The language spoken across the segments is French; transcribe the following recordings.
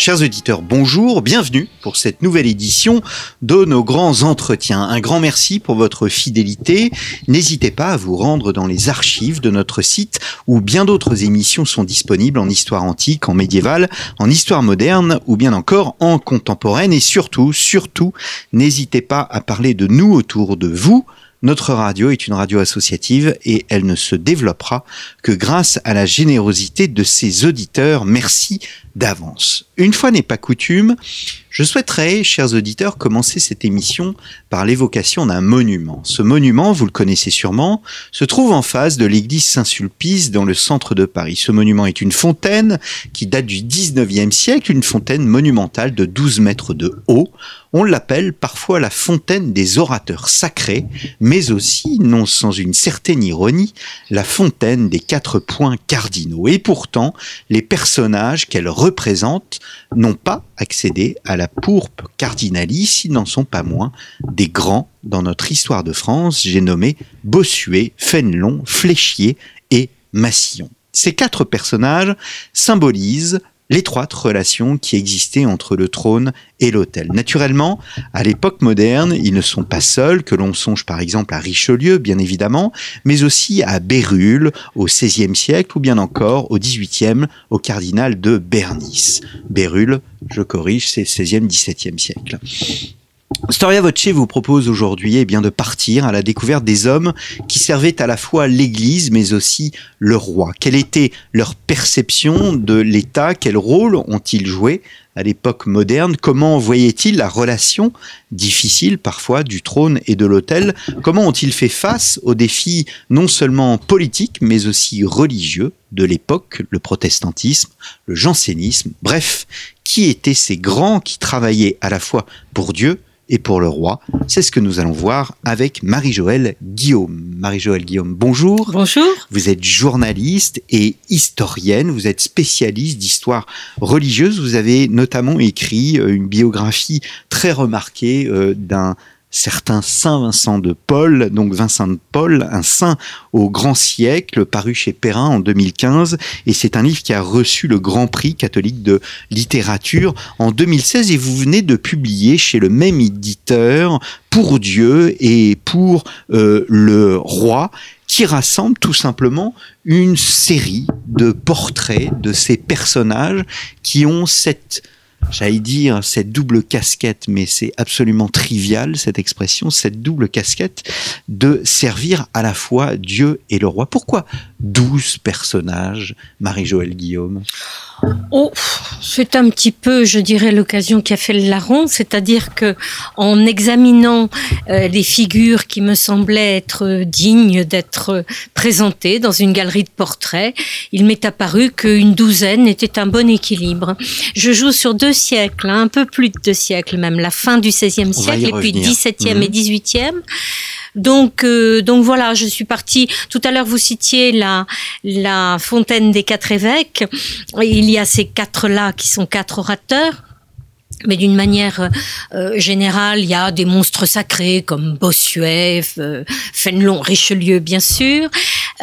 Chers auditeurs, bonjour, bienvenue pour cette nouvelle édition de nos grands entretiens. Un grand merci pour votre fidélité. N'hésitez pas à vous rendre dans les archives de notre site où bien d'autres émissions sont disponibles en histoire antique, en médiévale, en histoire moderne ou bien encore en contemporaine. Et surtout, surtout, n'hésitez pas à parler de nous autour de vous notre radio est une radio associative et elle ne se développera que grâce à la générosité de ses auditeurs. Merci d'avance. Une fois n'est pas coutume, je souhaiterais, chers auditeurs, commencer cette émission par l'évocation d'un monument. Ce monument, vous le connaissez sûrement, se trouve en face de l'église Saint-Sulpice dans le centre de Paris. Ce monument est une fontaine qui date du 19e siècle, une fontaine monumentale de 12 mètres de haut. On l'appelle parfois la fontaine des orateurs sacrés, mais aussi, non sans une certaine ironie, la fontaine des quatre points cardinaux. Et pourtant, les personnages qu'elle représente n'ont pas accédé à la pourpe cardinalice, ils n'en sont pas moins des grands dans notre histoire de France. J'ai nommé Bossuet, Fénelon, Fléchier et Massillon. Ces quatre personnages symbolisent l'étroite relation qui existait entre le trône et l'autel. Naturellement, à l'époque moderne, ils ne sont pas seuls, que l'on songe par exemple à Richelieu, bien évidemment, mais aussi à Bérulle au XVIe siècle, ou bien encore au XVIIIe, au cardinal de Bernice. Bérulle, je corrige, c'est XVIe, XVIIe siècle. Storia Voce vous propose aujourd'hui eh bien de partir à la découverte des hommes qui servaient à la fois l'Église mais aussi le roi. Quelle était leur perception de l'État? Quel rôle ont-ils joué à l'époque moderne? Comment voyaient-ils la relation difficile parfois du trône et de l'autel? Comment ont-ils fait face aux défis non seulement politiques mais aussi religieux de l'époque, le protestantisme, le jansénisme Bref, qui étaient ces grands qui travaillaient à la fois pour Dieu et pour le roi. C'est ce que nous allons voir avec Marie-Joëlle Guillaume. Marie-Joëlle Guillaume, bonjour. Bonjour. Vous êtes journaliste et historienne, vous êtes spécialiste d'histoire religieuse. Vous avez notamment écrit euh, une biographie très remarquée euh, d'un certain Saint Vincent de Paul, donc Vincent de Paul, un saint au grand siècle, paru chez Perrin en 2015, et c'est un livre qui a reçu le Grand Prix catholique de littérature en 2016, et vous venez de publier chez le même éditeur pour Dieu et pour euh, le roi, qui rassemble tout simplement une série de portraits de ces personnages qui ont cette j'allais dire cette double casquette, mais c'est absolument trivial cette expression, cette double casquette de servir à la fois Dieu et le roi. Pourquoi? Douze personnages, Marie-Joëlle Guillaume Oh, c'est un petit peu, je dirais, l'occasion qui a fait le larron, c'est-à-dire que en examinant euh, les figures qui me semblaient être dignes d'être présentées dans une galerie de portraits, il m'est apparu qu'une douzaine était un bon équilibre. Je joue sur deux siècles, hein, un peu plus de deux siècles même, la fin du XVIe siècle et puis XVIIe mmh. et XVIIIe. Donc, euh, donc voilà, je suis partie. Tout à l'heure, vous citiez la, la fontaine des quatre évêques. Il y a ces quatre-là qui sont quatre orateurs. Mais d'une manière euh, générale, il y a des monstres sacrés comme Bossuet, euh, Fénelon, Richelieu, bien sûr.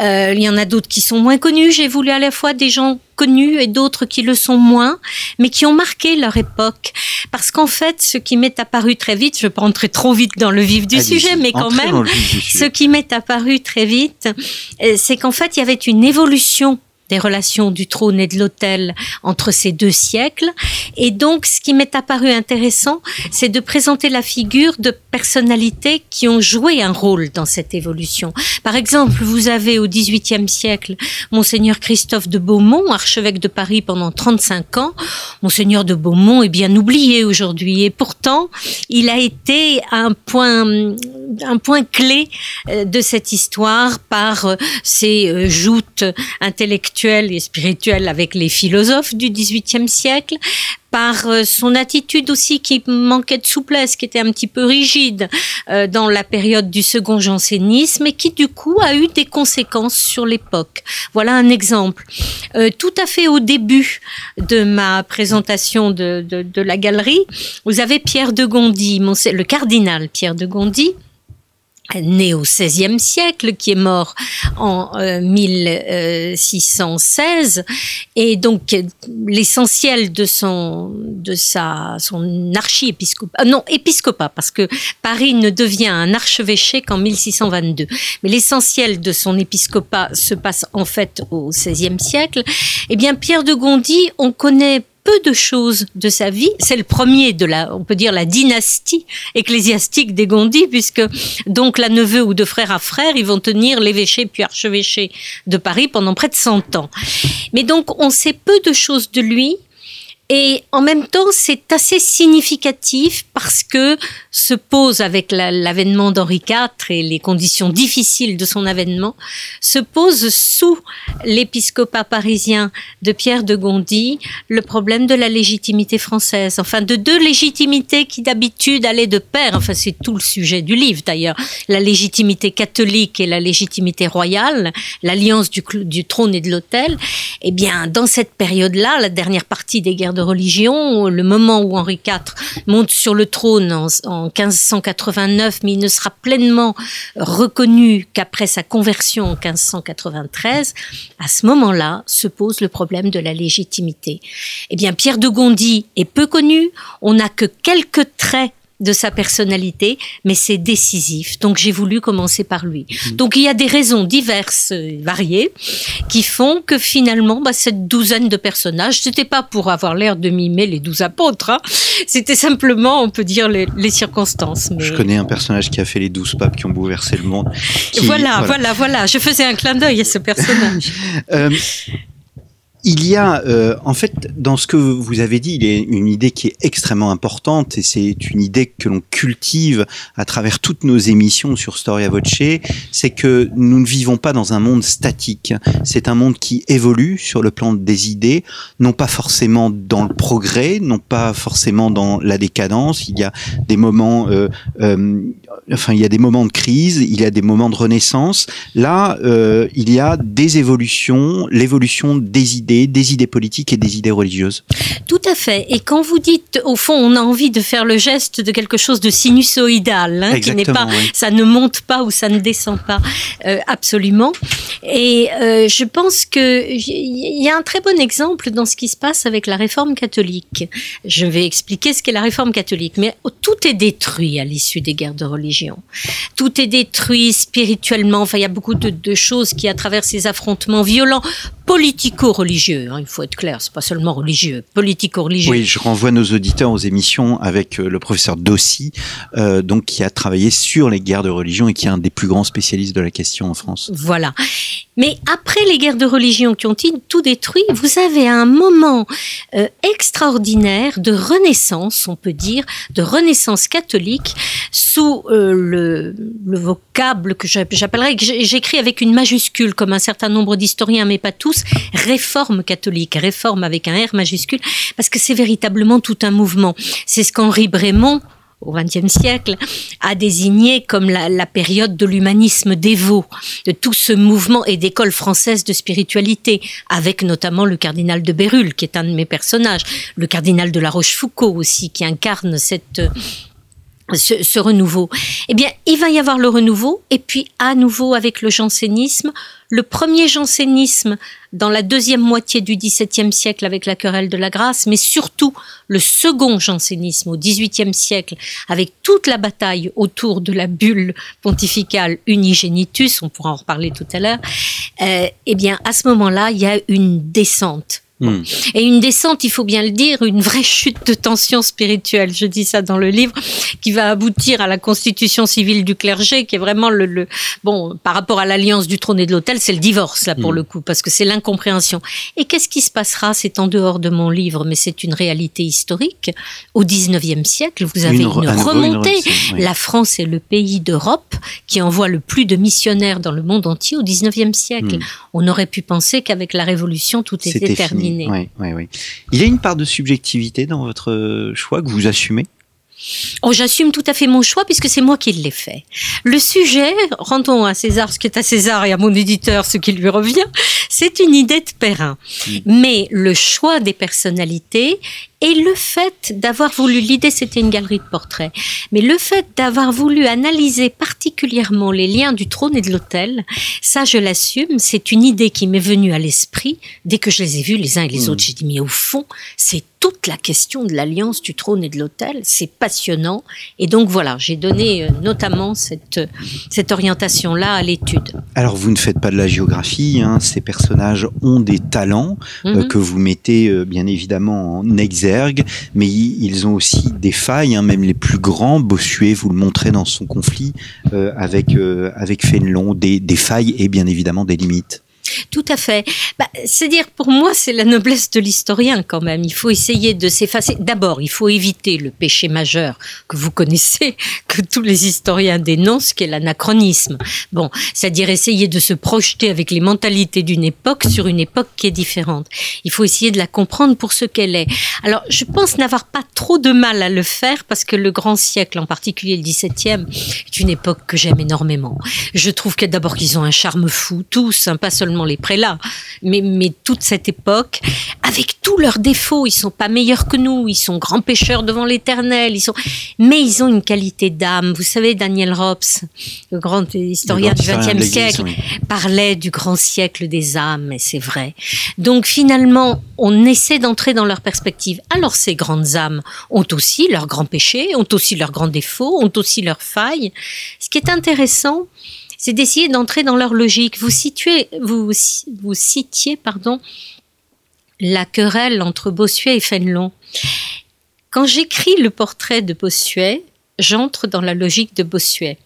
Euh, il y en a d'autres qui sont moins connus. J'ai voulu à la fois des gens connus et d'autres qui le sont moins, mais qui ont marqué leur époque. Parce qu'en fait, ce qui m'est apparu très vite, je ne vais pas entrer trop vite dans le vif du sujet, mais quand même, ce qui m'est apparu très vite, euh, c'est qu'en fait, il y avait une évolution des relations du trône et de l'autel entre ces deux siècles. Et donc, ce qui m'est apparu intéressant, c'est de présenter la figure de personnalités qui ont joué un rôle dans cette évolution. Par exemple, vous avez au XVIIIe siècle Monseigneur Christophe de Beaumont, archevêque de Paris pendant 35 ans. Monseigneur de Beaumont est bien oublié aujourd'hui et pourtant, il a été un point, un point clé euh, de cette histoire par euh, ses euh, joutes intellectuelles et spirituelle avec les philosophes du XVIIIe siècle, par euh, son attitude aussi qui manquait de souplesse, qui était un petit peu rigide euh, dans la période du second jansénisme et qui du coup a eu des conséquences sur l'époque. Voilà un exemple. Euh, tout à fait au début de ma présentation de, de, de la galerie, vous avez Pierre de Gondy, le cardinal Pierre de Gondy, né au XVIe siècle, qui est mort en 1616, et donc l'essentiel de son de sa son archiépiscopat, non épiscopat, parce que Paris ne devient un archevêché qu'en 1622, mais l'essentiel de son épiscopat se passe en fait au XVIe siècle. Eh bien, Pierre de Gondy, on connaît peu de choses de sa vie. C'est le premier de la, on peut dire, la dynastie ecclésiastique des Gondis, puisque donc la neveu ou de frère à frère, ils vont tenir l'évêché puis archevêché de Paris pendant près de 100 ans. Mais donc, on sait peu de choses de lui. Et en même temps, c'est assez significatif parce que se pose avec l'avènement d'Henri IV et les conditions difficiles de son avènement, se pose sous l'épiscopat parisien de Pierre de Gondy le problème de la légitimité française. Enfin, de deux légitimités qui d'habitude allaient de pair. Enfin, c'est tout le sujet du livre d'ailleurs. La légitimité catholique et la légitimité royale, l'alliance du, du trône et de l'autel. Eh bien, dans cette période-là, la dernière partie des guerres religion, le moment où Henri IV monte sur le trône en, en 1589, mais il ne sera pleinement reconnu qu'après sa conversion en 1593, à ce moment-là se pose le problème de la légitimité. Eh bien, Pierre de Gondy est peu connu, on n'a que quelques traits de sa personnalité, mais c'est décisif. Donc j'ai voulu commencer par lui. Mm. Donc il y a des raisons diverses et variées qui font que finalement, bah, cette douzaine de personnages, c'était pas pour avoir l'air de mimer les douze apôtres, hein. c'était simplement, on peut dire, les, circonstances. Je connais un personnage qui a fait les douze papes qui ont bouleversé le monde. Voilà, voilà, voilà, Je faisais un clin d'œil à ce personnage. euh, il y a, euh, en fait, dans ce que vous avez dit, il y a une idée qui est extrêmement importante et c'est une idée que l'on cultive à travers toutes nos émissions sur Storia Voce, c'est que nous ne vivons pas dans un monde statique. C'est un monde qui évolue sur le plan des idées, non pas forcément dans le progrès, non pas forcément dans la décadence. Il y a des moments, euh, euh, enfin, il y a des moments de crise, il y a des moments de renaissance. Là, il y a des évolutions, l'évolution des idées des idées politiques et des idées religieuses. Tout à fait. Et quand vous dites, au fond, on a envie de faire le geste de quelque chose de sinusoïdal, hein, qui n'est pas, ça ne monte pas ou ça ne descend pas, euh, absolument. Et euh, je pense que il y a un très bon exemple dans ce qui se passe avec la réforme catholique. Je vais expliquer ce qu'est la réforme catholique, mais tout est détruit à l'issue des guerres de religion. Tout est détruit spirituellement. Enfin, il y a beaucoup de, de choses qui, à travers ces affrontements violents, politico-religieux. Hein, il faut être clair, c'est pas seulement religieux, politico-religieux. Oui, je renvoie nos auditeurs aux émissions avec euh, le professeur Dossi, euh, donc qui a travaillé sur les guerres de religion et qui est un des plus grands spécialistes de la question en France. Voilà. Mais après les guerres de religion qui ont tout détruit, vous avez un moment euh, extraordinaire de renaissance, on peut dire, de renaissance catholique sous euh, le, le, vocable que j'appellerais, que j'écris avec une majuscule comme un certain nombre d'historiens, mais pas tous, réforme catholique, réforme avec un R majuscule, parce que c'est véritablement tout un mouvement. C'est ce qu'Henri Brémond au XXe siècle, a désigné comme la, période de l'humanisme dévot, de tout ce mouvement et d'école française de spiritualité, avec notamment le cardinal de Bérulle, qui est un de mes personnages, le cardinal de la Rochefoucauld aussi, qui incarne cette ce, ce, renouveau Eh bien, il va y avoir le renouveau, et puis à nouveau avec le jansénisme, le premier jansénisme dans la deuxième moitié du XVIIe siècle avec la querelle de la grâce, mais surtout le second jansénisme au XVIIIe siècle avec toute la bataille autour de la bulle pontificale Unigenitus, on pourra en reparler tout à l'heure. Euh, eh bien, à ce moment-là, il y a une descente Hmm. Et une descente, il faut bien le dire, une vraie chute de tension spirituelle, je dis ça dans le livre, qui va aboutir à la constitution civile du clergé, qui est vraiment le, le bon, par rapport à l'alliance du trône et de l'autel, c'est le divorce, là, pour hmm. le coup, parce que c'est l'incompréhension. Et qu'est-ce qui se passera? C'est en dehors de mon livre, mais c'est une réalité historique. Au 19e siècle, vous avez une, remontée. La France est le pays d'Europe qui envoie le plus de missionnaires dans le monde entier au 19e siècle. Hmm. On aurait pu penser qu'avec la Révolution, tout était terminé déterminé. Oui, oui, oui. Il y a une part de subjectivité dans votre choix que vous assumez? Oh, j'assume tout à fait mon choix puisque c'est moi qui l'ai fait. Le sujet, rendons à César ce qui est à César et à mon éditeur ce qui lui revient, c'est une idée de Perrin. Mm. Mais le choix des personnalités et le fait d'avoir voulu, l'idée c'était une galerie de portraits, mais le fait d'avoir voulu analyser particulièrement les liens du trône et de l'autel, ça je l'assume, c'est une idée qui m'est venue à l'esprit dès que je les ai vus les uns et les hmm. autres. J'ai dit, mais au fond, c'est toute la question de l'alliance du trône et de l'autel, c'est passionnant. Et donc voilà, j'ai donné euh, notamment cette, cette orientation-là à l'étude. Alors vous ne faites pas de la géographie, hein, ces personnages ont des talents euh, mhm. que vous mettez euh, bien évidemment en exergue mais ils ont aussi des failles, hein, même les plus grands. Bossuet, vous le montrez dans son conflit euh, avec euh, avec Fénelon, des failles et bien évidemment des limites. Tout à fait. Bah, C'est-à-dire, pour moi, c'est la noblesse de l'historien quand même. Il faut essayer de s'effacer. D'abord, il faut éviter le péché majeur que vous connaissez, que tous les historiens dénoncent, qui est l'anachronisme. Bon, c'est-à-dire essayer de se projeter avec les mentalités d'une époque sur une époque qui est différente. Il faut essayer de la comprendre pour ce qu'elle est. Alors, je pense n'avoir pas trop de mal à le faire parce que le grand siècle, en particulier le XVIIe, est une époque que j'aime énormément. Je trouve que d'abord qu'ils ont un charme fou, tous, hein, pas seulement les prélats, mais, mais toute cette époque, avec tous leurs défauts, ils sont pas meilleurs que nous, ils sont grands pécheurs devant l'éternel, ils sont, mais ils ont une qualité d'âme. Vous savez, Daniel Robs, le grand historien du XXe siècle, parlait du grand siècle des âmes, et c'est vrai. Donc finalement, on essaie d'entrer dans leur perspective. Alors ces grandes âmes ont aussi leurs grands péchés, ont aussi leurs grands défauts, ont aussi leurs failles. Ce qui est intéressant, c'est d'essayer d'entrer dans leur logique. Vous situez, vous, vous citiez, pardon, la querelle entre Bossuet et Fénelon. Quand j'écris le portrait de Bossuet, j'entre dans la logique de Bossuet.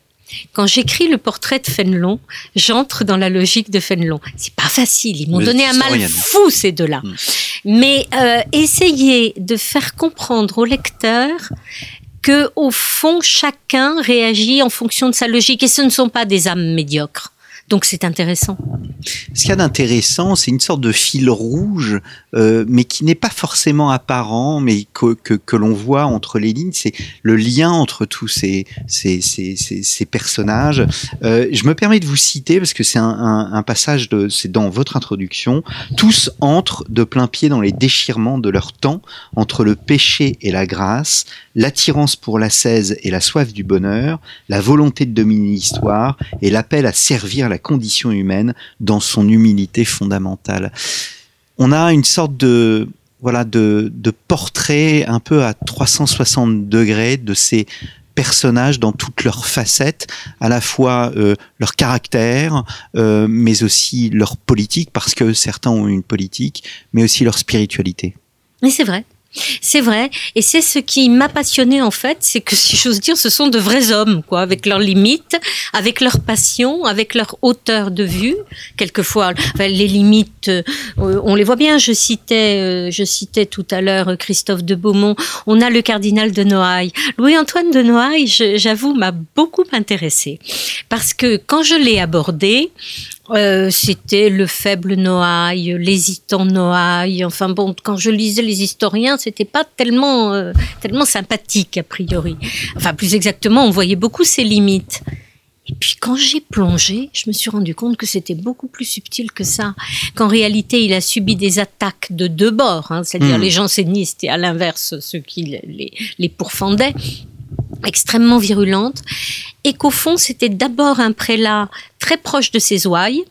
Quand j'écris le portrait de Fénelon, j'entre dans la logique de Fénelon. C'est pas facile, ils m'ont donné un mal fou ces deux-là. Hmm. Mais euh, essayez de faire comprendre au lecteur que au fond chacun réagit en fonction de sa logique et ce ne sont pas des âmes médiocres. Donc c'est intéressant. Ce qu'il y a d'intéressant, c'est une sorte de fil rouge, euh, mais qui n'est pas forcément apparent, mais que, que, l'on voit entre les lignes. C'est le lien entre tous ces, ces, ces, ces, personnages. Euh, je me permets de vous citer, parce que c'est un, un, passage, c'est dans votre introduction. Tous entrent de plein pied dans les déchirements de leur temps, entre le péché et la grâce, l'attirance pour la l'ascèse et la soif du bonheur, la volonté de dominer l'histoire et l'appel à servir la condition humaine dans son humilité fondamentale. On a une sorte de voilà de, portrait un peu à 360 degrés de ces personnages dans toutes leurs facettes, à la fois euh, leur caractère, euh, mais aussi leur politique, parce que certains ont une politique, mais aussi leur spiritualité. Mais c'est vrai. C'est vrai, et c'est ce qui m'a passionné en fait, c'est que si j'ose dire, ce sont de vrais hommes, quoi, avec leurs limites, avec leurs passions, avec leur hauteur de vue. Quelquefois, les limites, euh, on les voit bien. Je citais, euh, je citais tout à l'heure Christophe de Beaumont. On a le cardinal de Noailles. Louis-Antoine de Noailles, j'avoue, m'a beaucoup intéressé parce que quand je l'ai abordé, euh, c'était le faible Noailles, l'hésitant Noailles. Enfin bon, quand je lisais les historiens, c'était pas tellement euh, tellement sympathique a priori. Enfin, plus exactement, on voyait beaucoup ses limites. Et puis quand j'ai plongé, je me suis rendu compte que c'était beaucoup plus subtil que ça. Qu'en réalité, il a subi des attaques de deux bords, hein, c'est-à-dire hmm. les jansénistes et à l'inverse ceux qui les, les pourfendaient extrêmement virulentes, et qu'au fond, c'était d'abord un prélat très proche de ses ouailles,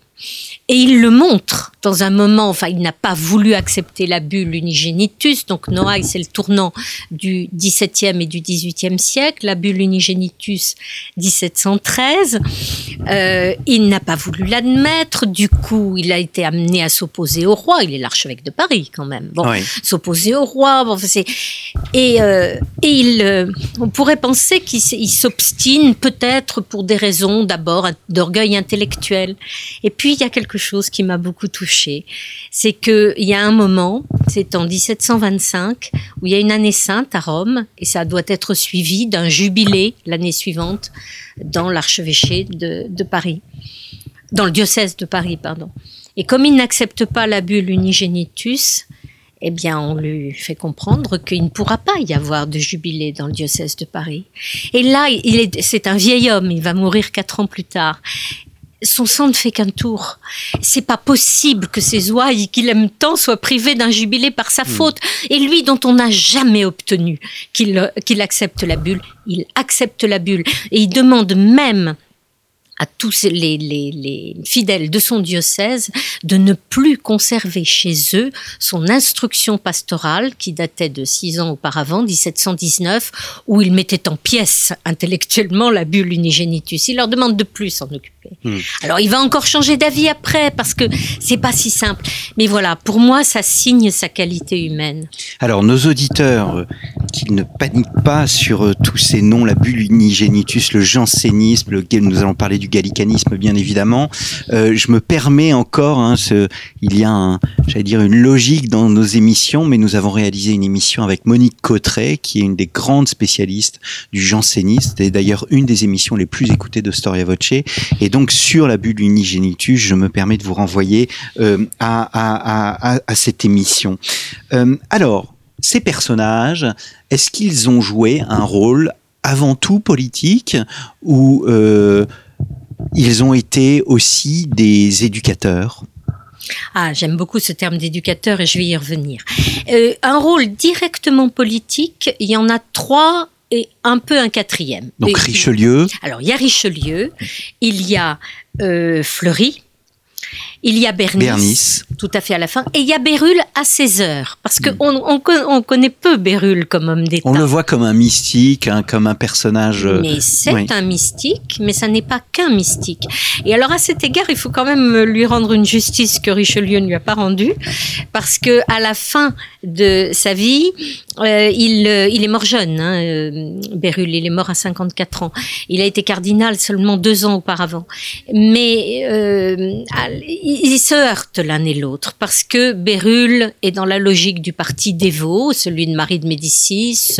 et il le montre dans un moment, enfin, il n'a pas voulu accepter la bulle unigenitus. Donc, Noailles, c'est le tournant du XVIIe et du XVIIIe siècle. La bulle unigenitus, 1713. Euh, il n'a pas voulu l'admettre. Du coup, il a été amené à s'opposer au roi. Il est l'archevêque de Paris, quand même. Bon, s'opposer au roi. Bon, c'est et euh, et il, euh, on pourrait penser qu'il s'obstine peut-être pour des raisons d'abord d'orgueil intellectuel. Et puis, il y a quelque chose qui m'a beaucoup touchée. C'est qu'il y a un moment, c'est en 1725, où il y a une année sainte à Rome, et ça doit être suivi d'un jubilé l'année suivante dans l'archevêché de, Paris, dans le diocèse de Paris, pardon. Et comme il n'accepte pas la bulle unigenitus, eh bien, on lui fait comprendre qu'il ne pourra pas y avoir de jubilé dans le diocèse de Paris. Et là, c'est un vieil homme, il va mourir quatre ans plus tard. Son sang ne fait qu'un tour. C'est pas possible que ces ouailles qu'il aime tant soient privées d'un jubilé par sa faute. Et lui, dont on n'a jamais obtenu qu'il qu'il accepte la bulle, il accepte la bulle. Et il demande même à tous les, les, les, fidèles de son diocèse de ne plus conserver chez eux son instruction pastorale qui datait de six ans auparavant, 1719, où il mettait en pièces intellectuellement la bulle unigenitus. Il leur demande de plus s'en occuper. Hmm. Alors il va encore changer d'avis après parce que c'est pas si simple. Mais voilà, pour moi, ça signe sa qualité humaine. Alors nos auditeurs, euh, qu'ils ne paniquent pas sur euh, tous ces noms, la bulle unigenitus, le jansénisme, lequel nous allons parler du gallicanisme bien évidemment. Euh, je me permets encore, hein, il y a, j'allais dire, une logique dans nos émissions, mais nous avons réalisé une émission avec Monique Cotteret, qui est une des grandes spécialistes du jansénisme, et d'ailleurs une des émissions les plus écoutées de Storia Voce. Et donc sur la bulle unigenitus, je me permets de vous renvoyer euh, à, cette émission. Euh, alors, ces personnages, est-ce qu'ils ont joué un rôle avant tout politique ou ils ont été aussi des éducateurs ah, j'aime beaucoup ce terme d'éducateur et je vais y revenir. Euh, un rôle directement politique, il y en a trois et un peu un quatrième. Donc Richelieu. Alors il y a Richelieu, il y a euh, Fleury, il y a Bernice, tout à fait à la fin, et il y a Bérulle à 16 heures, parce qu'on mm. on, on, connaît peu Bérulle comme homme d'État. On le voit comme un mystique, hein, comme un personnage. Euh, mais c'est un mystique, mais ça n'est pas qu'un mystique. Et alors à cet égard, il faut quand même lui rendre une justice que Richelieu ne lui a pas rendue, parce que à la fin de sa vie, euh, il, euh, il, est mort jeune, hein, euh, Bérulle, il est mort à 54 ans. Il a été cardinal seulement deux ans auparavant. Mais euh, ils se heurtent l'un et l'autre parce que Bérulle est dans la logique du parti dévot, celui de Marie de Médicis,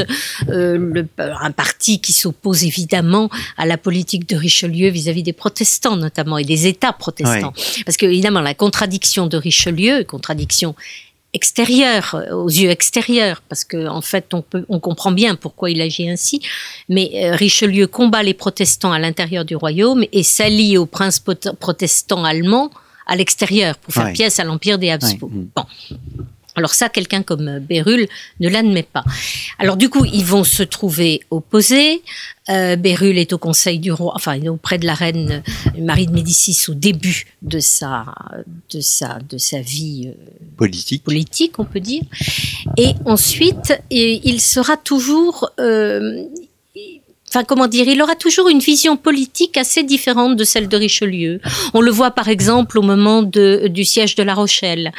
euh, le, un parti qui s'oppose évidemment à la politique de Richelieu vis-à-vis des protestants notamment et des États protestants. Parce que évidemment la contradiction de Richelieu, contradiction extérieur, aux yeux extérieurs, parce que en fait on, peut, on comprend bien pourquoi il agit ainsi. Mais euh, Richelieu combat les protestants à l'intérieur du royaume et s'allie aux princes protestants allemands à l'extérieur pour faire pièce à l'empire des Habsbourg. Bon. Alors ça, quelqu'un comme euh, Bérulle ne l'admet pas. Alors du coup, ils vont se trouver opposés. Euh, Bérulle est au conseil du roi, enfin auprès de la reine euh, Marie de Médicis au début de sa de sa de sa vie euh, politique, politique, on peut dire. Et ensuite, il sera toujours euh, enfin comment dire, il aura toujours une vision politique assez différente de celle de Richelieu. On le voit par exemple au moment de, du siège de La Rochelle.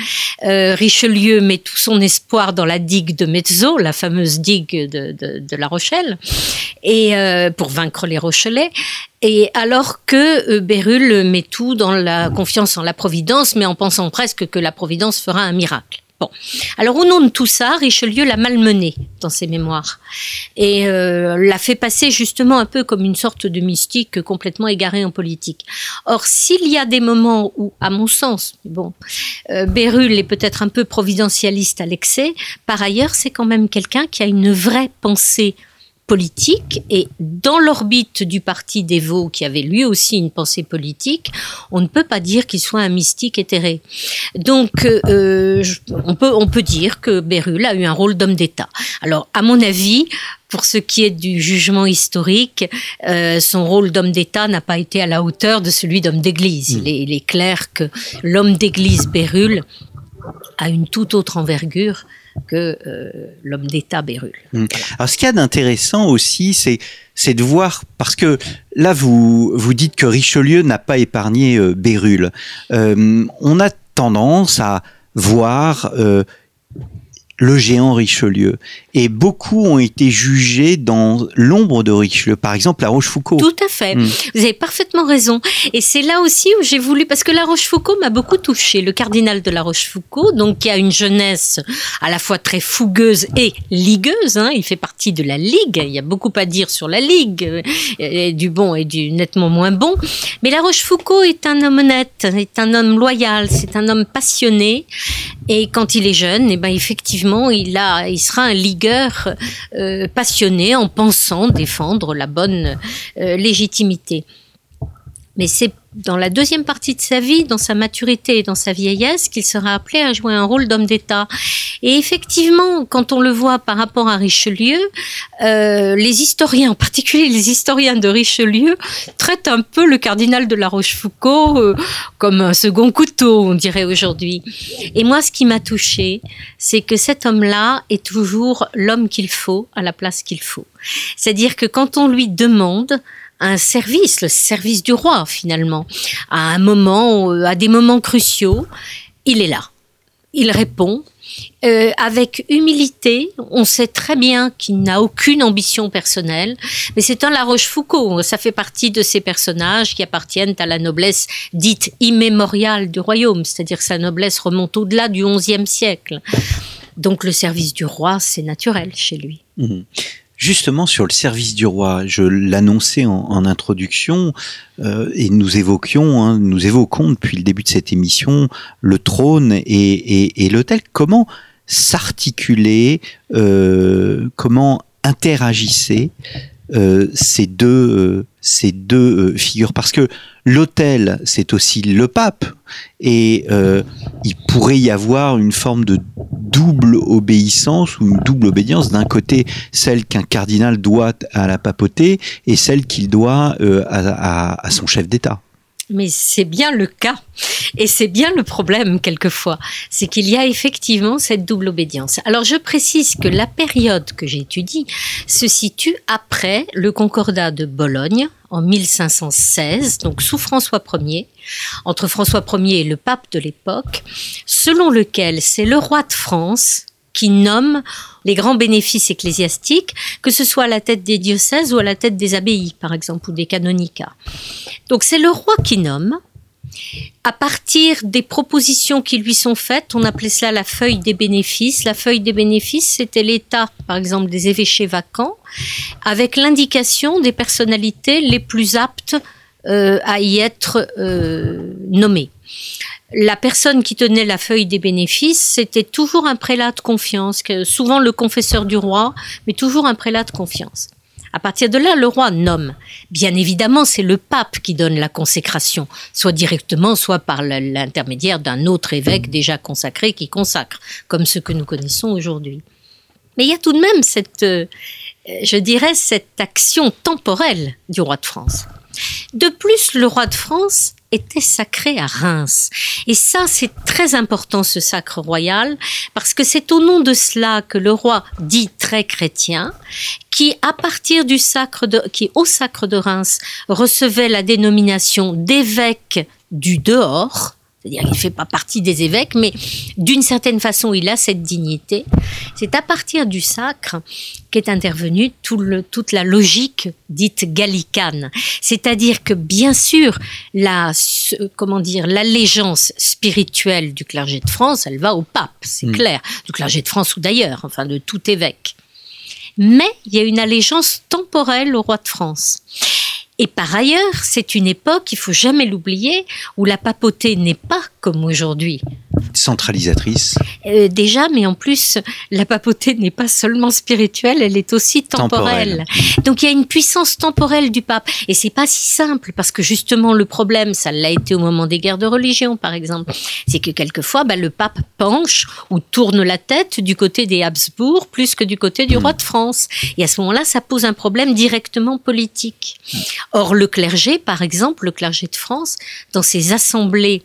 Euh, Richelieu met tout son espoir dans la digue de Mezzo, la fameuse digue de, de, de La Rochelle, et euh, pour vaincre les Rochelais. Et alors que euh, Bérulle met tout dans la confiance en la Providence, mais en pensant presque que la Providence fera un miracle. Bon. Alors au nom de tout ça, Richelieu l'a malmené dans ses mémoires et euh, l'a fait passer justement un peu comme une sorte de mystique complètement égaré en politique. Or, s'il y a des moments où, à mon sens, bon, euh, Bérulle est peut-être un peu providentialiste à l'excès, par ailleurs, c'est quand même quelqu'un qui a une vraie pensée politique et dans l'orbite du parti des Vaux, qui avait lui aussi une pensée politique, on ne peut pas dire qu'il soit un mystique éthéré. Donc, euh, on, peut, on peut dire que Bérulle a eu un rôle d'homme d'État. Alors, à mon avis, pour ce qui est du jugement historique, euh, son rôle d'homme d'État n'a pas été à la hauteur de celui d'homme d'Église. Il, il, est clair que l'homme d'Église Bérulle a une toute autre envergure que euh, l'homme d'État Bérulle. Mmh. Alors, ce qu'il y a d'intéressant aussi, c'est c'est de voir parce que là vous vous dites que Richelieu n'a pas épargné euh, Bérulle. Euh, on a tendance à voir euh, le géant Richelieu et beaucoup ont été jugés dans l'ombre de Richelieu. Par exemple, La Rochefoucauld. Tout à fait. Mm. Vous avez parfaitement raison. Et c'est là aussi où j'ai voulu, parce que La Rochefoucauld m'a beaucoup touché. Le cardinal de La Rochefoucauld, donc qui a une jeunesse à la fois très fougueuse et ligueuse. Hein, il fait partie de la Ligue. Il y a beaucoup à dire sur la Ligue, euh, et du bon et du nettement moins bon. Mais La Rochefoucauld est un homme honnête, est un homme loyal, c'est un homme passionné. Et quand il est jeune, eh ben effectivement, il a, il sera un ligueur euh, passionné en pensant défendre la bonne euh, légitimité. Mais c'est dans la deuxième partie de sa vie, dans sa maturité et dans sa vieillesse, qu'il sera appelé à jouer un rôle d'homme d'État. Et effectivement, quand on le voit par rapport à Richelieu, euh, les historiens, en particulier les historiens de Richelieu, traitent un peu le cardinal de la Rochefoucauld euh, comme un second couteau, on dirait aujourd'hui. Et moi, ce qui m'a touché, c'est que cet homme-là est toujours l'homme qu'il faut à la place qu'il faut. C'est-à-dire que quand on lui demande un service, le service du roi finalement, à un moment, euh, à des moments cruciaux, il est là. Il répond euh, avec humilité. On sait très bien qu'il n'a aucune ambition personnelle, mais c'est un La Rochefoucauld. Ça fait partie de ces personnages qui appartiennent à la noblesse dite immémoriale du royaume, c'est-à-dire que sa noblesse remonte au-delà du XIe siècle. Donc le service du roi, c'est naturel chez lui. Mmh. Justement sur le service du roi, je l'annonçais en, introduction euh, et nous évoquions, hein, nous évoquons depuis le début de cette émission le trône et, et, et l'hôtel. Comment s'articuler, euh, comment interagissaient euh, ces deux ces deux figures. Parce que l'autel c'est aussi le pape. Et euh, il pourrait y avoir une forme de double obéissance ou une double obédience. D'un côté celle qu'un cardinal doit à la papauté et celle qu'il doit euh, à son chef d'État. Mais c'est bien le cas. Et c'est bien le problème, quelquefois. C'est qu'il y a effectivement cette double obédience. Alors, je précise que la période que j'étudie se situe après le concordat de Bologne, en 1516, donc sous François Ier, entre François Ier et le pape de l'époque, selon lequel c'est le roi de France qui nomme les grands bénéfices ecclésiastiques, que ce soit à la tête des diocèses ou à la tête des abbayes, par exemple, ou des canonicats. Donc c'est le roi qui nomme. À partir des propositions qui lui sont faites, on appelait cela la feuille des bénéfices. La feuille des bénéfices, c'était l'état, par exemple, des évêchés vacants, avec l'indication des personnalités les plus aptes euh, à y être euh, nommées la personne qui tenait la feuille des bénéfices, c'était toujours un prélat de confiance, souvent le confesseur du roi, mais toujours un prélat de confiance. À partir de là, le roi nomme. Bien évidemment, c'est le pape qui donne la consécration, soit directement, soit par l'intermédiaire d'un autre évêque déjà consacré qui consacre, comme ce que nous connaissons aujourd'hui. Mais il y a tout de même cette, euh, je dirais, cette action temporelle du roi de France. De plus, le roi de France était sacré à Reims. Et ça, c'est très important, ce sacre royal, parce que c'est au nom de cela que le roi dit très chrétien, qui, à partir du sacre de, qui, au sacre de Reims, recevait la dénomination d'évêque du dehors, c'est-à-dire qu'il ne fait pas partie des évêques, mais d'une certaine façon, il a cette dignité. C'est à partir du sacre qu'est intervenue tout le, toute la logique dite gallicane. C'est-à-dire que, bien sûr, la, comment dire, l'allégeance spirituelle du clergé de France, elle va au pape, c'est mmh. clair, du clergé de France ou d'ailleurs, enfin de tout évêque. Mais il y a une allégeance temporelle au roi de France. Et par ailleurs, c'est une époque, il faut jamais l'oublier, où la papauté n'est pas comme aujourd'hui centralisatrice euh, Déjà, mais en plus, la papauté n'est pas seulement spirituelle, elle est aussi temporelle. temporelle. Donc il y a une puissance temporelle du pape. Et c'est pas si simple, parce que justement, le problème, ça l'a été au moment des guerres de religion, par exemple, c'est que quelquefois, bah, le pape penche ou tourne la tête du côté des Habsbourg plus que du côté du mmh. roi de France. Et à ce moment-là, ça pose un problème directement politique. Or, le clergé, par exemple, le clergé de France, dans ses assemblées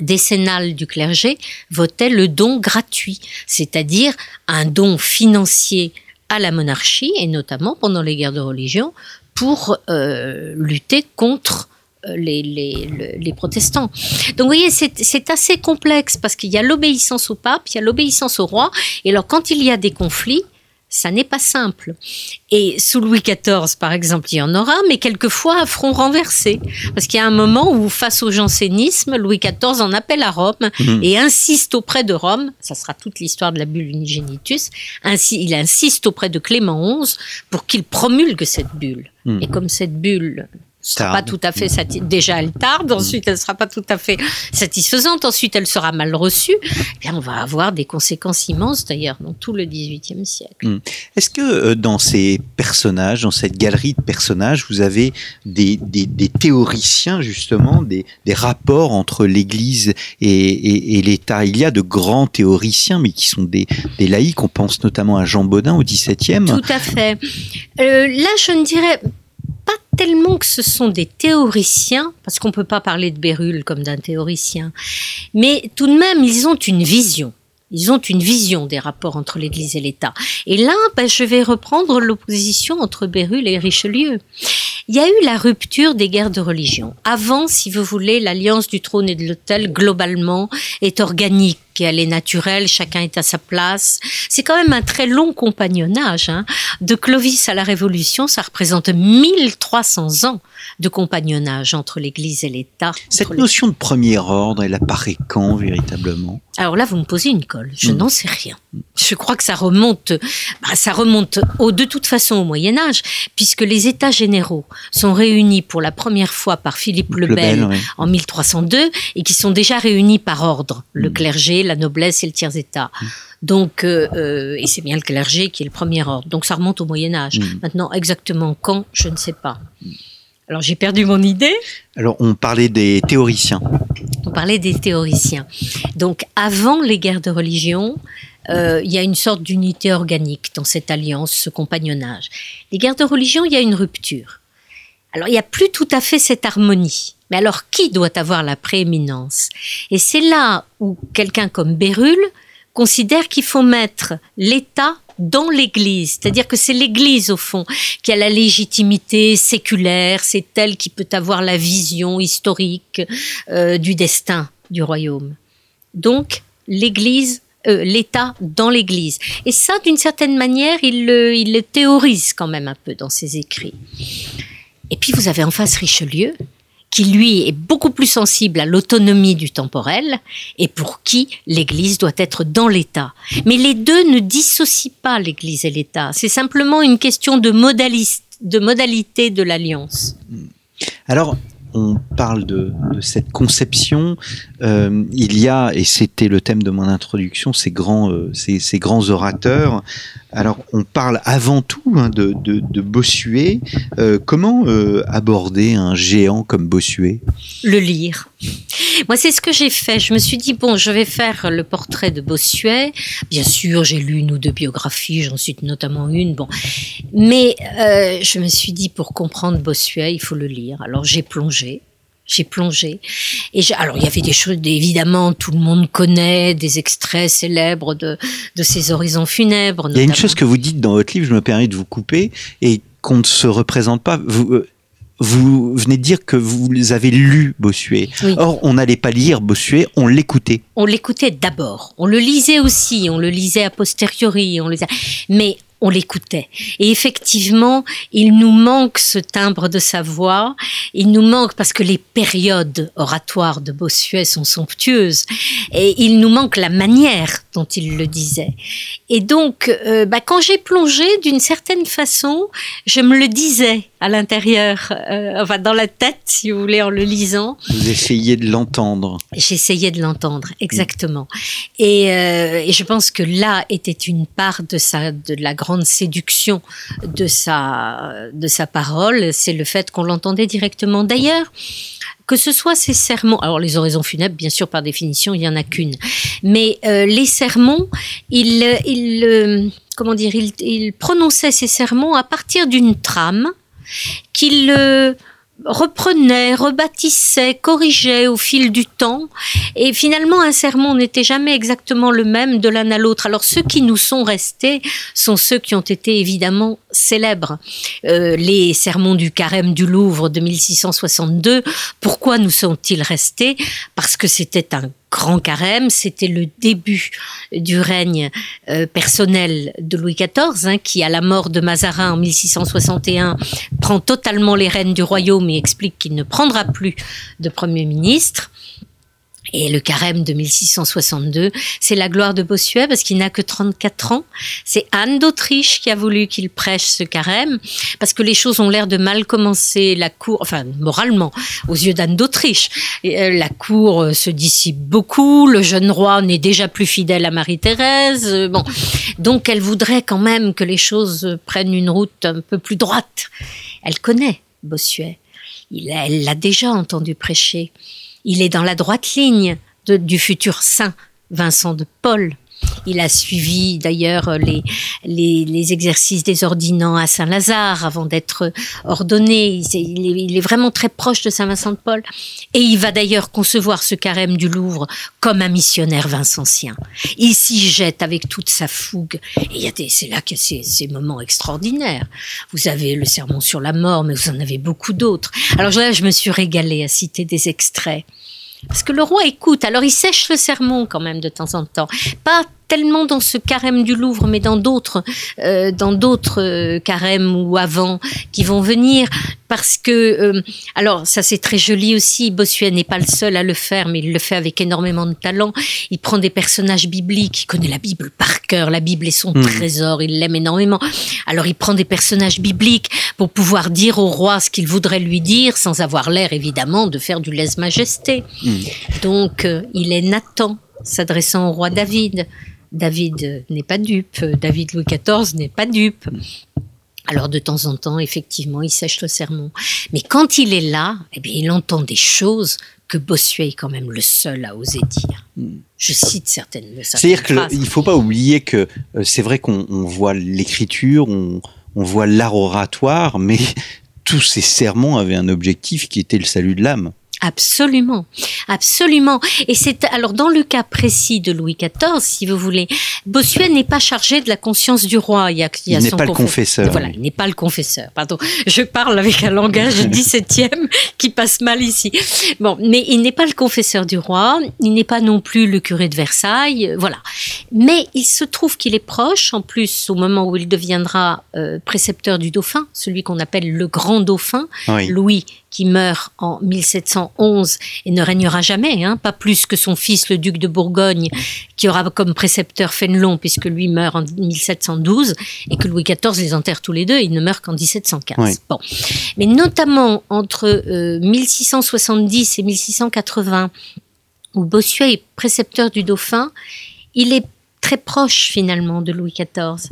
décennale du clergé votait le don gratuit, c'est-à-dire un don financier à la monarchie, et notamment pendant les guerres de religion, pour euh, lutter contre euh, les, les, les, protestants. Donc vous voyez, c'est assez complexe parce qu'il y a l'obéissance au pape, il y a l'obéissance au roi, et alors quand il y a des conflits, ça n'est pas simple. Et sous Louis XIV, par exemple, il y en aura, mais quelquefois à front renversé. Parce qu'il y a un moment où, face au jansénisme, Louis XIV en appelle à Rome Mhm. et insiste auprès de Rome, ça sera toute l'histoire de la bulle unigenitus, ainsi, il insiste auprès de Clément XI pour qu'il promulgue cette bulle. Mhm. Et comme cette bulle sera pas tout à fait déjà elle tarde ensuite elle sera pas tout à fait satisfaisante ensuite elle sera mal reçue eh bien on va avoir des conséquences immenses d'ailleurs dans tout le XVIIIe siècle Est-ce que euh, dans ces personnages, dans cette galerie de personnages, vous avez des, des, des théoriciens justement, des, des rapports entre l'Église et, et- et l'État? Il y a de grands théoriciens, mais qui sont des, des laïcs. On pense notamment à Jean Baudin au XVIIe. Tout à fait. Euh, là, je ne dirais pas tellement que ce sont des théoriciens, parce qu'on ne peut pas parler de Bérulle comme d'un théoricien, mais tout de même, ils ont une vision. Ils ont une vision des rapports entre l'Église et l'État. Et là, ben, je vais reprendre l'opposition entre Bérulle et Richelieu. Il y a eu la rupture des guerres de religion. Avant, si vous voulez, l'alliance du trône et de l'autel, globalement, est organique, elle est naturelle, chacun est à sa place. C'est quand même un très long compagnonnage. Hein. De Clovis à la Révolution, ça représente 1300 ans de compagnonnage entre l'Église et l'État. Cette les- notion de premier ordre, elle apparaît quand véritablement? Alors là, vous me posez une colle. Je Mm. n'en sais rien. Je crois que ça remonte, bah, ça remonte au, de toute façon au Moyen Âge, puisque les États généraux sont réunis pour la première fois par Philippe le, Bel en 1302 et qui sont déjà réunis par ordre, le Mm. clergé, la noblesse et le tiers-état. Donc, euh, euh, et c'est bien le clergé qui est le premier ordre. Donc ça remonte au Moyen Âge. Mm. Maintenant, exactement quand, je ne sais pas. Alors j'ai perdu mon idée. Alors, on parlait des théoriciens. On parlait des théoriciens. Donc, avant les guerres de religion, euh, il y a une sorte d'unité organique dans cette alliance, ce compagnonnage. Les guerres de religion, il y a une rupture. Alors, il n'y a plus tout à fait cette harmonie. Mais alors, qui doit avoir la prééminence? Et c'est là où quelqu'un comme Bérulle considère qu'il faut mettre l'État dans l'Église. C'est-à-dire que c'est l'Église, au fond, qui a la légitimité séculaire, c'est elle qui peut avoir la vision historique euh, du destin du royaume. Donc, l'Église, euh, l'État dans l'Église. Et ça, d'une certaine manière, il le, il le théorise quand même un peu dans ses écrits. Et puis, vous avez en face Richelieu, qui lui est beaucoup plus sensible à l'autonomie du temporel et pour qui l'Église doit être dans l'État. Mais les deux ne dissocient pas l'Église et l'État. C'est simplement une question de, modalité de l'alliance. Alors, on parle de, cette conception. Euh, il y a, et c'était le thème de mon introduction, ces grands, euh, ces, grands orateurs. Alors, on parle avant tout hein, de, Bossuet. Euh, comment aborder un géant comme Bossuet? Le lire. Moi, c'est ce que j'ai fait. Je me suis dit, bon, je vais faire le portrait de Bossuet. Bien sûr, j'ai lu une ou deux biographies, j'en cite notamment une. Bon, mais euh, je me suis dit, pour comprendre Bossuet, il faut le lire. Alors, j'ai plongé. J'ai plongé. Et alors, il y avait des choses, évidemment, tout le monde connaît des extraits célèbres de, de ses horizons funèbres. Il y a une chose que vous dites dans votre livre, je me permets de vous couper, et qu'on ne se représente pas. Vous, euh, vous venez de dire que vous avez lu Bossuet. Oui. Or, on n'allait pas lire Bossuet, on l'écoutait. on l'écoutait d'abord. On le lisait aussi, on le lisait a posteriori, on mais on l'écoutait. Et effectivement, il nous manque ce timbre de sa voix. Il nous manque parce que les périodes oratoires de Bossuet sont somptueuses. Et il nous manque la manière dont il le disait. Et donc, euh, bah, quand j'ai plongé, d'une certaine façon, je me le disais à l'intérieur, euh, enfin dans la tête, si vous voulez, en le lisant. Vous essayez de l'entendre. J'essayais de l'entendre, exactement. Et, euh, et je pense que là était une part de sa, de la grande séduction de sa, de sa parole, c'est le fait qu'on l'entendait directement. D'ailleurs, que ce soit ses sermons, alors les oraisons funèbres, bien sûr, par définition, il y en a qu'une, mais euh, les sermons, il, il, euh, comment dire, il, il prononçait ses sermons à partir d'une trame qu'il euh, reprenait, rebâtissait, corrigeait au fil du temps. Et finalement, un sermon n'était jamais exactement le même de l'un à l'autre. Alors, ceux qui nous sont restés sont ceux qui ont été évidemment célèbres. Euh, les sermons du carême du Louvre de 1662, pourquoi nous sont-ils restés? Parce que c'était un grand carême, c'était le début du règne euh, personnel de Louis XIV, hein, qui, à la mort de Mazarin en 1661, prend totalement les rênes du royaume et explique qu'il ne prendra plus de Premier ministre. Et le carême de 1662, c'est la gloire de Bossuet parce qu'il n'a que 34 ans. C'est Anne d'Autriche qui a voulu qu'il prêche ce carême parce que les choses ont l'air de mal commencer. La cour, enfin moralement, aux yeux d'Anne d'Autriche, euh, la cour euh, se dissipe beaucoup. Le jeune roi n'est déjà plus fidèle à Marie-Thérèse. Euh, bon, donc elle voudrait quand même que les choses prennent une route un peu plus droite. Elle connaît Bossuet. Elle l'a déjà entendu prêcher. Il est dans la droite ligne du futur saint Vincent de Paul. Il a suivi d'ailleurs les, les, exercices des ordinants à Saint-Lazare avant d'être ordonné. Il est, vraiment très proche de Saint-Vincent de Paul. Et il va d'ailleurs concevoir ce carême du Louvre comme un missionnaire vincentien. Il s'y jette avec toute sa fougue. Et c'est là que c'est ces moments extraordinaires. Vous avez le sermon sur la mort, mais vous en avez beaucoup d'autres. Alors là, je me suis régalée à citer des extraits. Parce que le roi écoute, alors il sèche le sermon quand même de temps en temps. Pas tellement dans ce carême du Louvre, mais dans d'autres, euh, dans d'autres euh, carèmes ou avant qui vont venir, parce que, euh, alors ça c'est très joli aussi. Bossuet n'est pas le seul à le faire, mais il le fait avec énormément de talent. Il prend des personnages bibliques, il connaît la Bible par cœur, la Bible est son hmm. trésor, il l'aime énormément. Alors il prend des personnages bibliques pour pouvoir dire au roi ce qu'il voudrait lui dire, sans avoir l'air évidemment de faire du lèse-majesté. Hmm. Donc il est Nathan s'adressant au roi David. David n'est pas dupe, David Louis XIV n'est pas dupe. Alors de temps en temps, effectivement, il sèche le sermon. Mais quand il est là, eh bien, il entend des choses que Bossuet est quand même le seul à oser dire. Je cite certaines. C'est-à-dire qu'il ne faut pas oublier que euh, c'est vrai qu'on voit l'écriture, on, on voit l'art oratoire, mais tous ces sermons avaient un objectif qui était le salut de l'âme. Absolument, absolument. Et c'est alors dans le cas précis de Louis XIV, si vous voulez, Bossuet n'est pas chargé de la conscience du roi. Il, y a, il, n'est pas le confesseur. Voilà, il n'est pas le confesseur. Pardon, je parle avec un langage 17e qui passe mal ici. Bon, mais il n'est pas le confesseur du roi. Il n'est pas non plus le curé de Versailles. Voilà. Mais il se trouve qu'il est proche, en plus, au moment où il deviendra euh, précepteur du dauphin, celui qu'on appelle le grand dauphin, Louis qui meurt en 1711 et ne régnera jamais, hein, pas plus que son fils le duc de Bourgogne, qui aura comme précepteur Fénelon, puisque lui meurt en 1712, et que Louis XIV les enterre tous les deux, il ne meurt qu'en 1715. Bon. Mais notamment entre 1670 euh, et 1680, où Bossuet est précepteur du dauphin, il est très proche finalement de Louis XIV.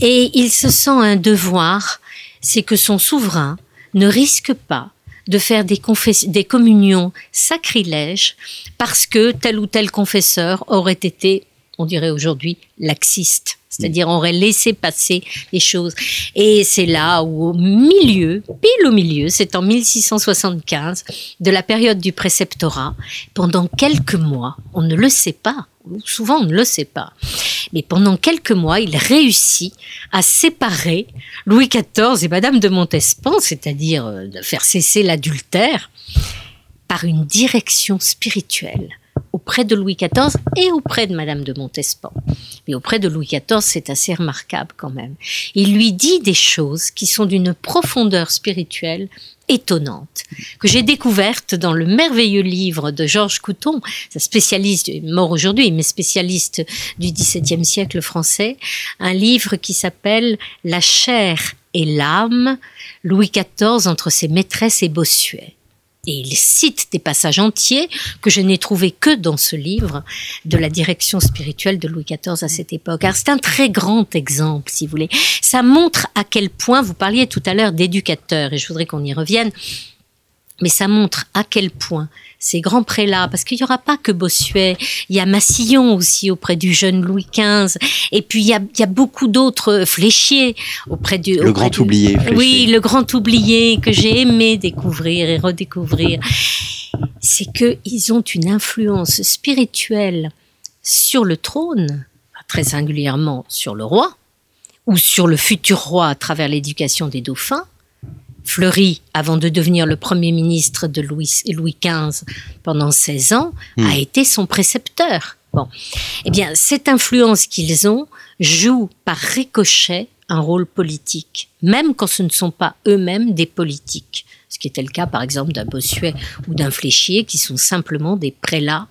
Et il se sent un devoir, c'est que son souverain ne risque pas de faire des, des communions sacrilèges parce que tel ou tel confesseur aurait été, on dirait aujourd'hui, laxiste. C'est-à-dire, aurait laissé passer les choses. Et c'est là où, au milieu, pile au milieu, c'est en 1675, de la période du préceptorat, pendant quelques mois, on ne le sait pas, souvent on ne le sait pas, mais pendant quelques mois, il réussit à séparer Louis XIV et Madame de Montespan, c'est-à-dire euh, de faire cesser l'adultère, par une direction spirituelle auprès de Louis XIV et auprès de Madame de Montespan. Mais auprès de Louis XIV, c'est assez remarquable quand même. Il lui dit des choses qui sont d'une profondeur spirituelle étonnante, que j'ai découverte dans le merveilleux livre de Georges Couton, spécialiste, mort aujourd'hui, mais spécialiste du XVIIe siècle français, un livre qui s'appelle La chair et l'âme, Louis XIV entre ses maîtresses et Bossuet. Et il cite des passages entiers que je n'ai trouvé que dans ce livre de la direction spirituelle de Louis XIV à cette époque. c'est un très grand exemple, si vous voulez. Ça montre à quel point, vous parliez tout à l'heure d'éducateurs, et je voudrais qu'on y revienne, mais ça montre à quel point ces grands prélats, parce qu'il n'y aura pas que Bossuet, il y a Massillon aussi auprès du jeune Louis XV, et puis il y a, beaucoup d'autres fléchiers auprès du... Le grand oublié. Oui, le grand oublié que j'ai aimé découvrir et redécouvrir. C'est qu'ils ont une influence spirituelle sur le trône, très singulièrement sur le roi, ou sur le futur roi à travers l'éducation des dauphins, Fleury, avant de devenir le premier ministre de Louis, Louis XV pendant 16 ans, Hmm. a été son précepteur. Bon. Eh bien, cette influence qu'ils ont joue par ricochet un rôle politique, même quand ce ne sont pas eux-mêmes des politiques. Ce qui était le cas, par exemple, d'un Bossuet ou d'un Fléchier, qui sont simplement des prélats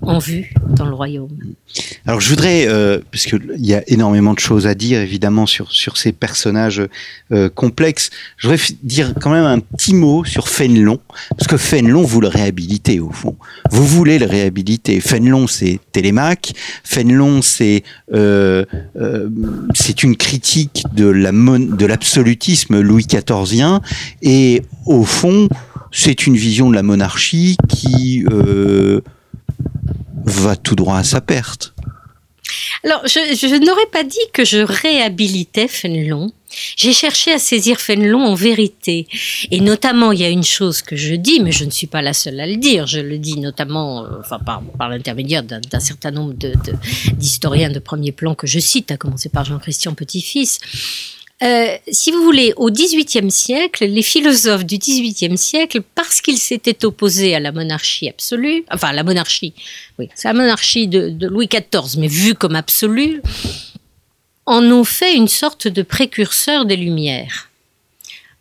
en vue dans le royaume. Alors je voudrais, euh, parce qu'il y a énormément de choses à dire évidemment sur, sur ces personnages euh, complexes, je voudrais dire quand même un petit mot sur Fénelon, parce que Fénelon, vous le réhabilitez au fond. Vous voulez le réhabiliter. Fénelon, c'est Télémaque. Fénelon, c'est euh, euh, c'est une critique de la mon- de l'absolutisme Louis XIVien, et au fond, c'est une vision de la monarchie qui euh, va tout droit à sa perte. Alors, je, n'aurais pas dit que je réhabilitais Fénelon. J'ai cherché à saisir Fénelon en vérité. Et notamment, il y a une chose que je dis, mais je ne suis pas la seule à le dire. Je le dis notamment, euh, enfin, par, par l'intermédiaire d'un certain nombre de- de- d'historiens de, premier plan que je cite, à commencer par Jean-Christian Petit-Fils. Euh, si vous voulez, au XVIIIe siècle, les philosophes du XVIIIe siècle, parce qu'ils s'étaient opposés à la monarchie absolue, enfin la monarchie, oui, c'est la monarchie de, de Louis XIV, mais vue comme absolue, en ont fait une sorte de précurseur des Lumières.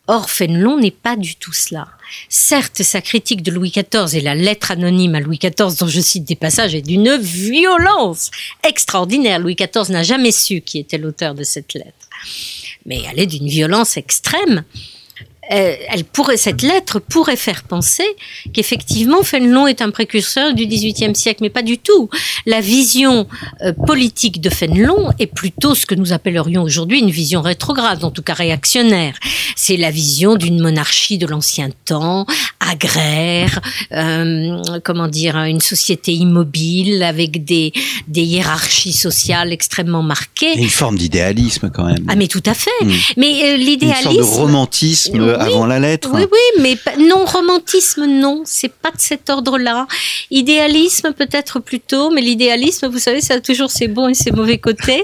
Or, Fénelon n'est pas du tout cela. Certes, sa critique de Louis XIV et la lettre anonyme à Louis XIV, dont je cite des passages, est d'une violence extraordinaire. Louis XIV n'a jamais su qui était l'auteur de cette lettre. Mais elle est d'une violence extrême. Euh, elle pourrait, cette lettre pourrait faire penser qu'effectivement Fénelon est un précurseur du XVIIIe siècle, mais pas du tout. La vision euh, politique de Fénelon est plutôt ce que nous appellerions aujourd'hui une vision rétrograde, en tout cas réactionnaire. C'est la vision d'une monarchie de l'ancien temps, agraire, euh, comment dire, une société immobile avec des, des hiérarchies sociales extrêmement marquées. Une forme d'idéalisme quand même. Ah mais tout à fait. Mm. Mais euh, une l'idéalisme. sorte de romantisme Oui. avant la lettre. Oui, oui, mais non, romantisme, non, c'est pas de cet ordre-là. Idéalisme, peut-être plutôt, mais l'idéalisme, vous savez, ça a toujours ses bons et ses mauvais côtés.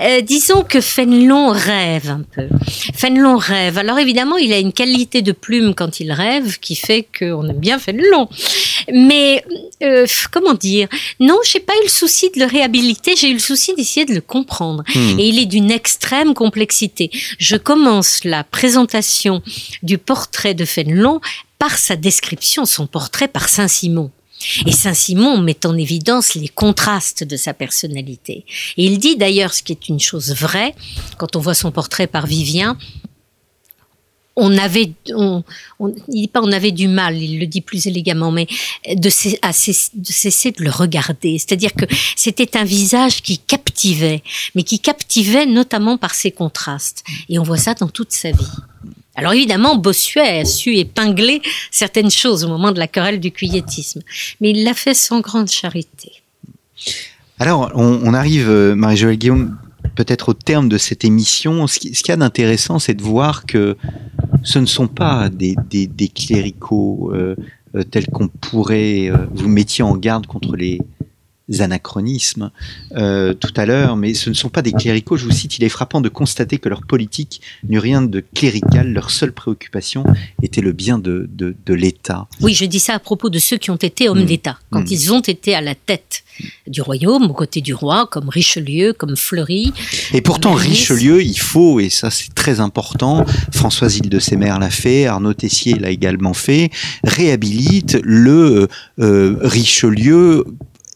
Euh, disons que Fénelon rêve un peu. Fénelon rêve. Alors évidemment, il a une qualité de plume quand il rêve qui fait qu'on aime bien Fénelon. Mais euh, comment dire? Non, j'ai pas eu le souci de le réhabiliter, j'ai eu le souci d'essayer de le comprendre. Hmm. Et il est d'une extrême complexité. Je commence la présentation du portrait de Fénelon par sa description, son portrait par Saint-Simon. Et Saint-Simon met en évidence les contrastes de sa personnalité. Et il dit d'ailleurs, ce qui est une chose vraie, quand on voit son portrait par Vivien, on avait, dit pas on avait du mal, il le dit plus élégamment, mais de, cesser de le regarder. C'est-à-dire que c'était un visage qui captivait, mais qui captivait notamment par ses contrastes. Et on voit ça dans toute sa vie. Alors évidemment, Bossuet a su épingler certaines choses au moment de la querelle du cuilletisme, mais il l'a fait sans grande charité. Alors, on, on arrive, euh, Marie-Joëlle Guillaume, peut-être au terme de cette émission. Ce qui- ce qu'il y a d'intéressant, c'est de voir que ce ne sont pas des cléricaux euh, euh, tels qu'on pourrait. euh, vous mettiez en garde contre les anachronismes euh, tout à l'heure, mais ce ne sont pas des cléricaux. Je vous cite, il est frappant de constater que leur politique n'eut rien de clérical. Leur seule préoccupation était le bien de, de, de l'État. Oui, je dis ça à propos de ceux qui ont été hommes Mm. d'État, quand Mm. ils ont été à la tête du royaume, aux côtés du roi, comme Richelieu, comme Fleury. Et pourtant, Richelieu, il faut, et ça c'est très important, Françoise Île de Sémère l'a fait, Arnaud Tessier l'a également fait, réhabilite le euh, Richelieu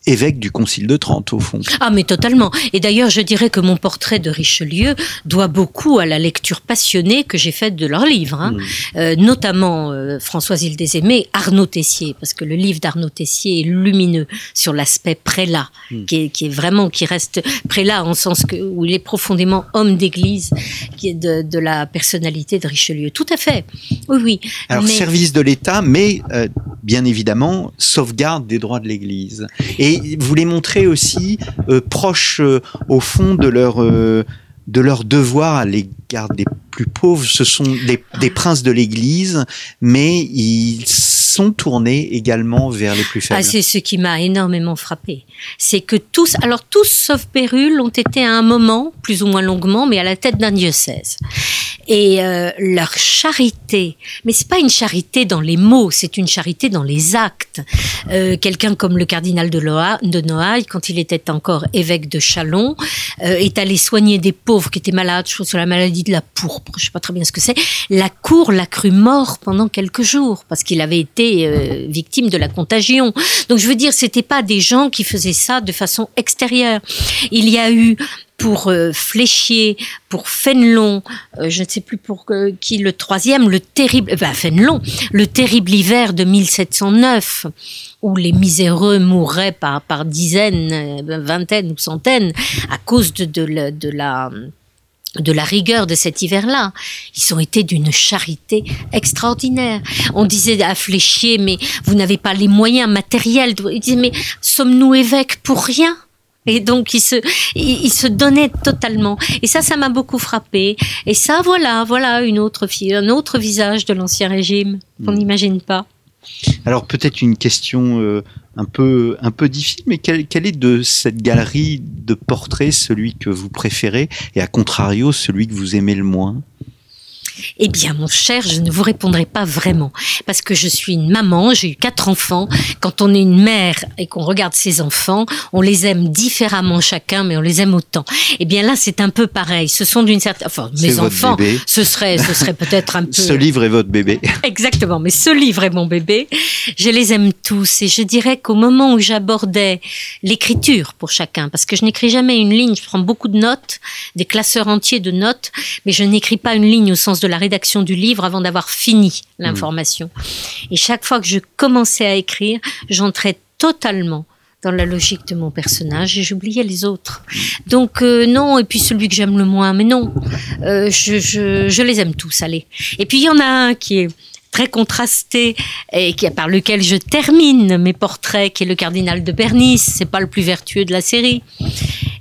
évêque du Concile de Trente, au fond. Ah, mais totalement. Et d'ailleurs, je dirais que mon portrait de Richelieu doit beaucoup à la lecture passionnée que j'ai faite de leurs livres, hein. Mm. Euh, notamment euh, Françoise Île des Aimés, Arnaud Tessier, parce que le livre d'Arnaud Tessier est lumineux sur l'aspect prélat, Mm. qui, est, qui est vraiment, qui reste prélat en sens que, où il est profondément homme d'église, qui est de, de la personnalité de Richelieu. Tout à fait. Oui, oui. Alors, Mais- service de l'État, mais euh, bien évidemment, sauvegarde des droits de l'Église. Et vous les montrez aussi euh, proches, euh, au fond, de leur, euh, de devoir à l'égard des plus pauvres. Ce sont des, des princes de l'Église, mais ils sont tournés également vers les plus faibles. Ah, c'est ce qui m'a énormément frappé. C'est que tous, alors tous sauf Pérule, ont été à un moment, plus ou moins longuement, mais à la tête d'un diocèse. Et euh, leur charité, mais c'est pas une charité dans les mots, c'est une charité dans les actes. Euh, Quelqu'un comme le cardinal de, Noailles, quand il était encore évêque de Chalon, euh, est allé soigner des pauvres qui étaient malades, je crois sur la maladie de la pourpre, je sais pas très bien ce que c'est. La cour l'a cru mort pendant quelques jours parce qu'il avait été euh, victime de la contagion. Donc je veux dire, c'était pas des gens qui faisaient ça de façon extérieure. Il y a eu pour euh, Fléchier, pour Fénelon, euh, je ne sais plus pour euh, qui le troisième, le terrible, ben Fénelon, le terrible hiver de 1709, où les miséreux mouraient par, par dizaines, euh, vingtaines ou centaines à cause de, de, la- de la rigueur de cet hiver-là. Ils ont été d'une charité extraordinaire. On disait à Fléchier, mais vous n'avez pas les moyens matériels. de- Il disait, mais sommes-nous évêques pour rien? Et donc, il se, il, il se donnait totalement. Et ça, ça m'a beaucoup frappé. Et ça, voilà, voilà une autre fille, un autre visage de l'ancien régime qu'on Mm. n'imagine pas. Alors peut-être une question euh, un peu un peu difficile, mais quel, quel est de cette galerie de portraits celui que vous préférez et à contrario celui que vous aimez le moins? Eh bien, mon cher, je ne vous répondrai pas vraiment. Parce que je suis une maman, j'ai eu quatre enfants. Quand on est une mère et qu'on regarde ses enfants, on les aime différemment chacun, mais on les aime autant. Eh bien là, c'est un peu pareil. Ce sont d'une certaine... Enfin, mes enfants, bébé. ce serait, ce serait peut-être un peu... Ce livre est votre bébé. Exactement, mais ce livre est mon bébé. Je les aime tous et je dirais qu'au moment où j'abordais l'écriture pour chacun, parce que je n'écris jamais une ligne, je prends beaucoup de notes, des classeurs entiers de notes, mais je n'écris pas une ligne au sens de la rédaction du livre avant d'avoir fini l'information. Et chaque fois que je commençais à écrire, j'entrais totalement dans la logique de mon personnage et j'oubliais les autres. Donc euh, non, et puis celui que j'aime le moins, mais non, Euh, je, je, je les aime tous, allez. Et puis il y en a un qui est très contrasté et qui, par lequel je termine mes portraits, qui est le cardinal de Bernice. C'est pas le plus vertueux de la série.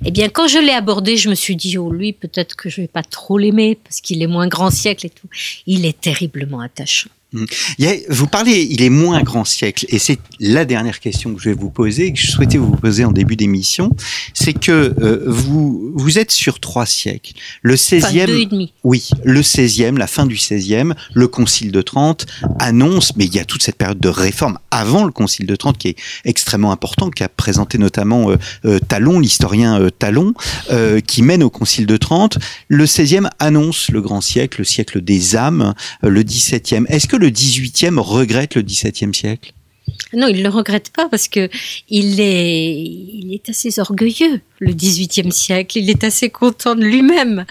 Eh bien, quand je l'ai abordé, je me suis dit, oh, lui, peut-être que je vais pas trop l'aimer parce qu'il est moins grand siècle et tout. Il est terriblement attachant. A- vous parlez, il est moins grand siècle, et c'est la dernière question que je vais vous poser, que je souhaitais vous poser en début d'émission, c'est que euh, vous vous êtes sur trois siècles. Le Enfin, 16e, deux et demi. oui, le 16e, la fin du 16e, le Concile de Trente annonce, mais il y a toute cette période de réforme avant le Concile de Trente qui est extrêmement important, qui a présenté notamment euh, euh, Talon, l'historien Talon, qui mène au Concile de Trente. Le 16e annonce le grand siècle, le siècle des âmes, le 17e. Est-ce que le 18e regrette le 17e siècle? Non, il le regrette pas parce que il est, il est assez orgueilleux, le XVIIIe siècle. Il est assez content de lui-même.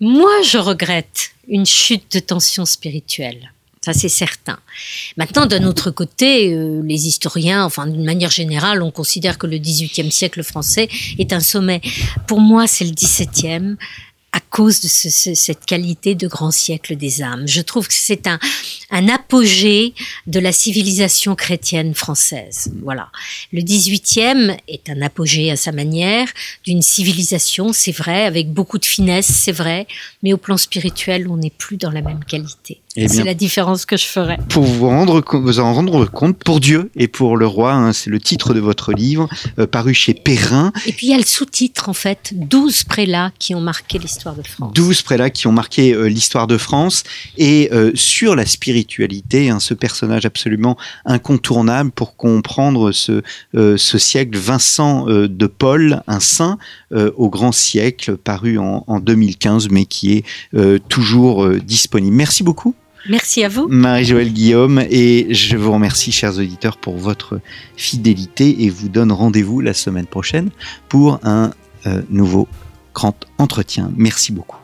Moi, je regrette une chute de tension spirituelle. Ça, c'est certain. Maintenant, d'un autre côté, euh, les historiens, enfin, d'une manière générale, on considère que le XVIIIe siècle français est un sommet. Pour moi, c'est le XVIIe à cause de ce- ce- cette qualité de grand siècle des âmes. Je trouve que c'est un, un apogée de la civilisation chrétienne française. Voilà. Le 18e est un apogée à sa manière d'une civilisation, c'est vrai, avec beaucoup de finesse, c'est vrai, mais au plan spirituel, on n'est plus dans la même qualité. Eh c'est la différence que je ferais. Pour vous, rendre, co- vous en rendre compte, pour Dieu et pour le roi, hein, c'est le titre de votre livre, euh, paru chez Perrin, Et puis il y a le sous-titre, en fait, 12 prélats qui ont marqué l'histoire de France. 12 prélats qui ont marqué euh, l'histoire de France et euh, sur la spiritualité, hein, ce personnage absolument incontournable pour comprendre ce, ce siècle, Vincent de Paul, un saint au grand siècle, paru en, en 2015, mais qui est toujours disponible. Merci beaucoup. Merci à vous. Marie-Joëlle Guillaume et je vous remercie chers auditeurs pour votre fidélité et vous donne rendez-vous la semaine prochaine pour un euh, nouveau grand entretien. Merci beaucoup.